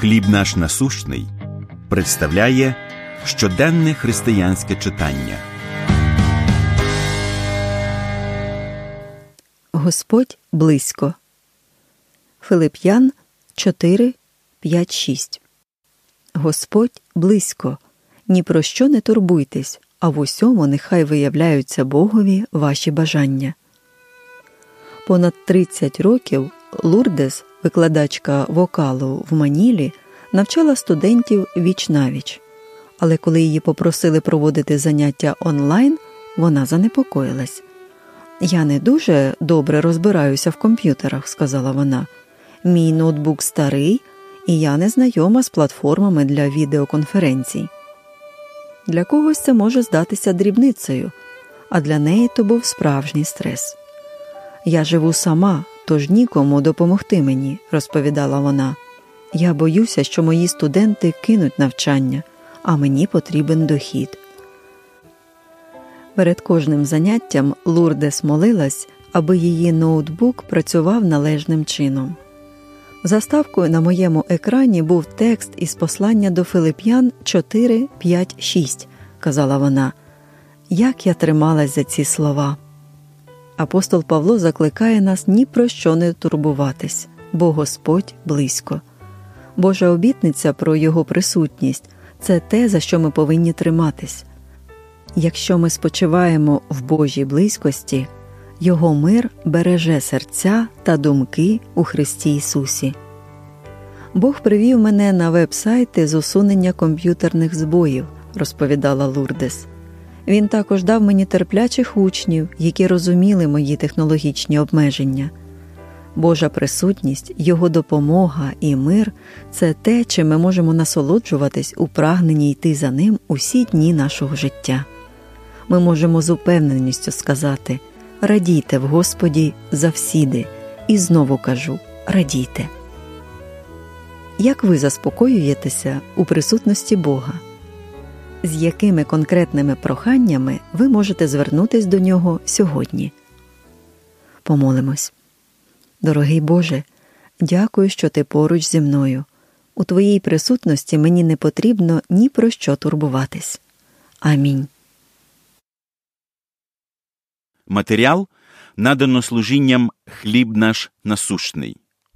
Хліб наш насущний представляє щоденне християнське читання. Господь близько. Филип'ян 4, 5, 6 Господь близько. Ні про що не турбуйтесь, а в усьому нехай виявляються Богові ваші бажання. Понад 30 років Лурдес, викладачка вокалу в Манілі, навчала студентів віч навіч. Але коли її попросили проводити заняття онлайн, вона занепокоїлась. Я не дуже добре розбираюся в комп'ютерах, сказала вона. Мій ноутбук старий, і я не знайома з платформами для відеоконференцій. Для когось це може здатися дрібницею, а для неї то був справжній стрес. Я живу сама, тож нікому допомогти мені, розповідала вона. Я боюся, що мої студенти кинуть навчання, а мені потрібен дохід. Перед кожним заняттям Лурдес молилась, аби її ноутбук працював належним чином. Заставкою на моєму екрані був текст із послання до Филип'ян 4, 5, 6, казала вона. Як я трималась за ці слова. Апостол Павло закликає нас ні про що не турбуватись, бо Господь близько. Божа обітниця про Його присутність це те, за що ми повинні триматись. Якщо ми спочиваємо в Божій близькості, Його мир береже серця та думки у Христі Ісусі. Бог привів мене на веб-сайти з усунення комп'ютерних збоїв, розповідала Лурдес. Він також дав мені терплячих учнів, які розуміли мої технологічні обмеження. Божа присутність, Його допомога і мир це те, чим ми можемо насолоджуватись у прагненні йти за ним усі дні нашого життя. Ми можемо з упевненістю сказати радійте в Господі завсіди, і знову кажу радійте. Як ви заспокоюєтеся у присутності Бога? З якими конкретними проханнями ви можете звернутися до нього сьогодні? Помолимось. Дорогий Боже, дякую, що ти поруч зі мною. У Твоїй присутності мені не потрібно ні про що турбуватись. Амінь. Матеріал надано служінням хліб наш насущний.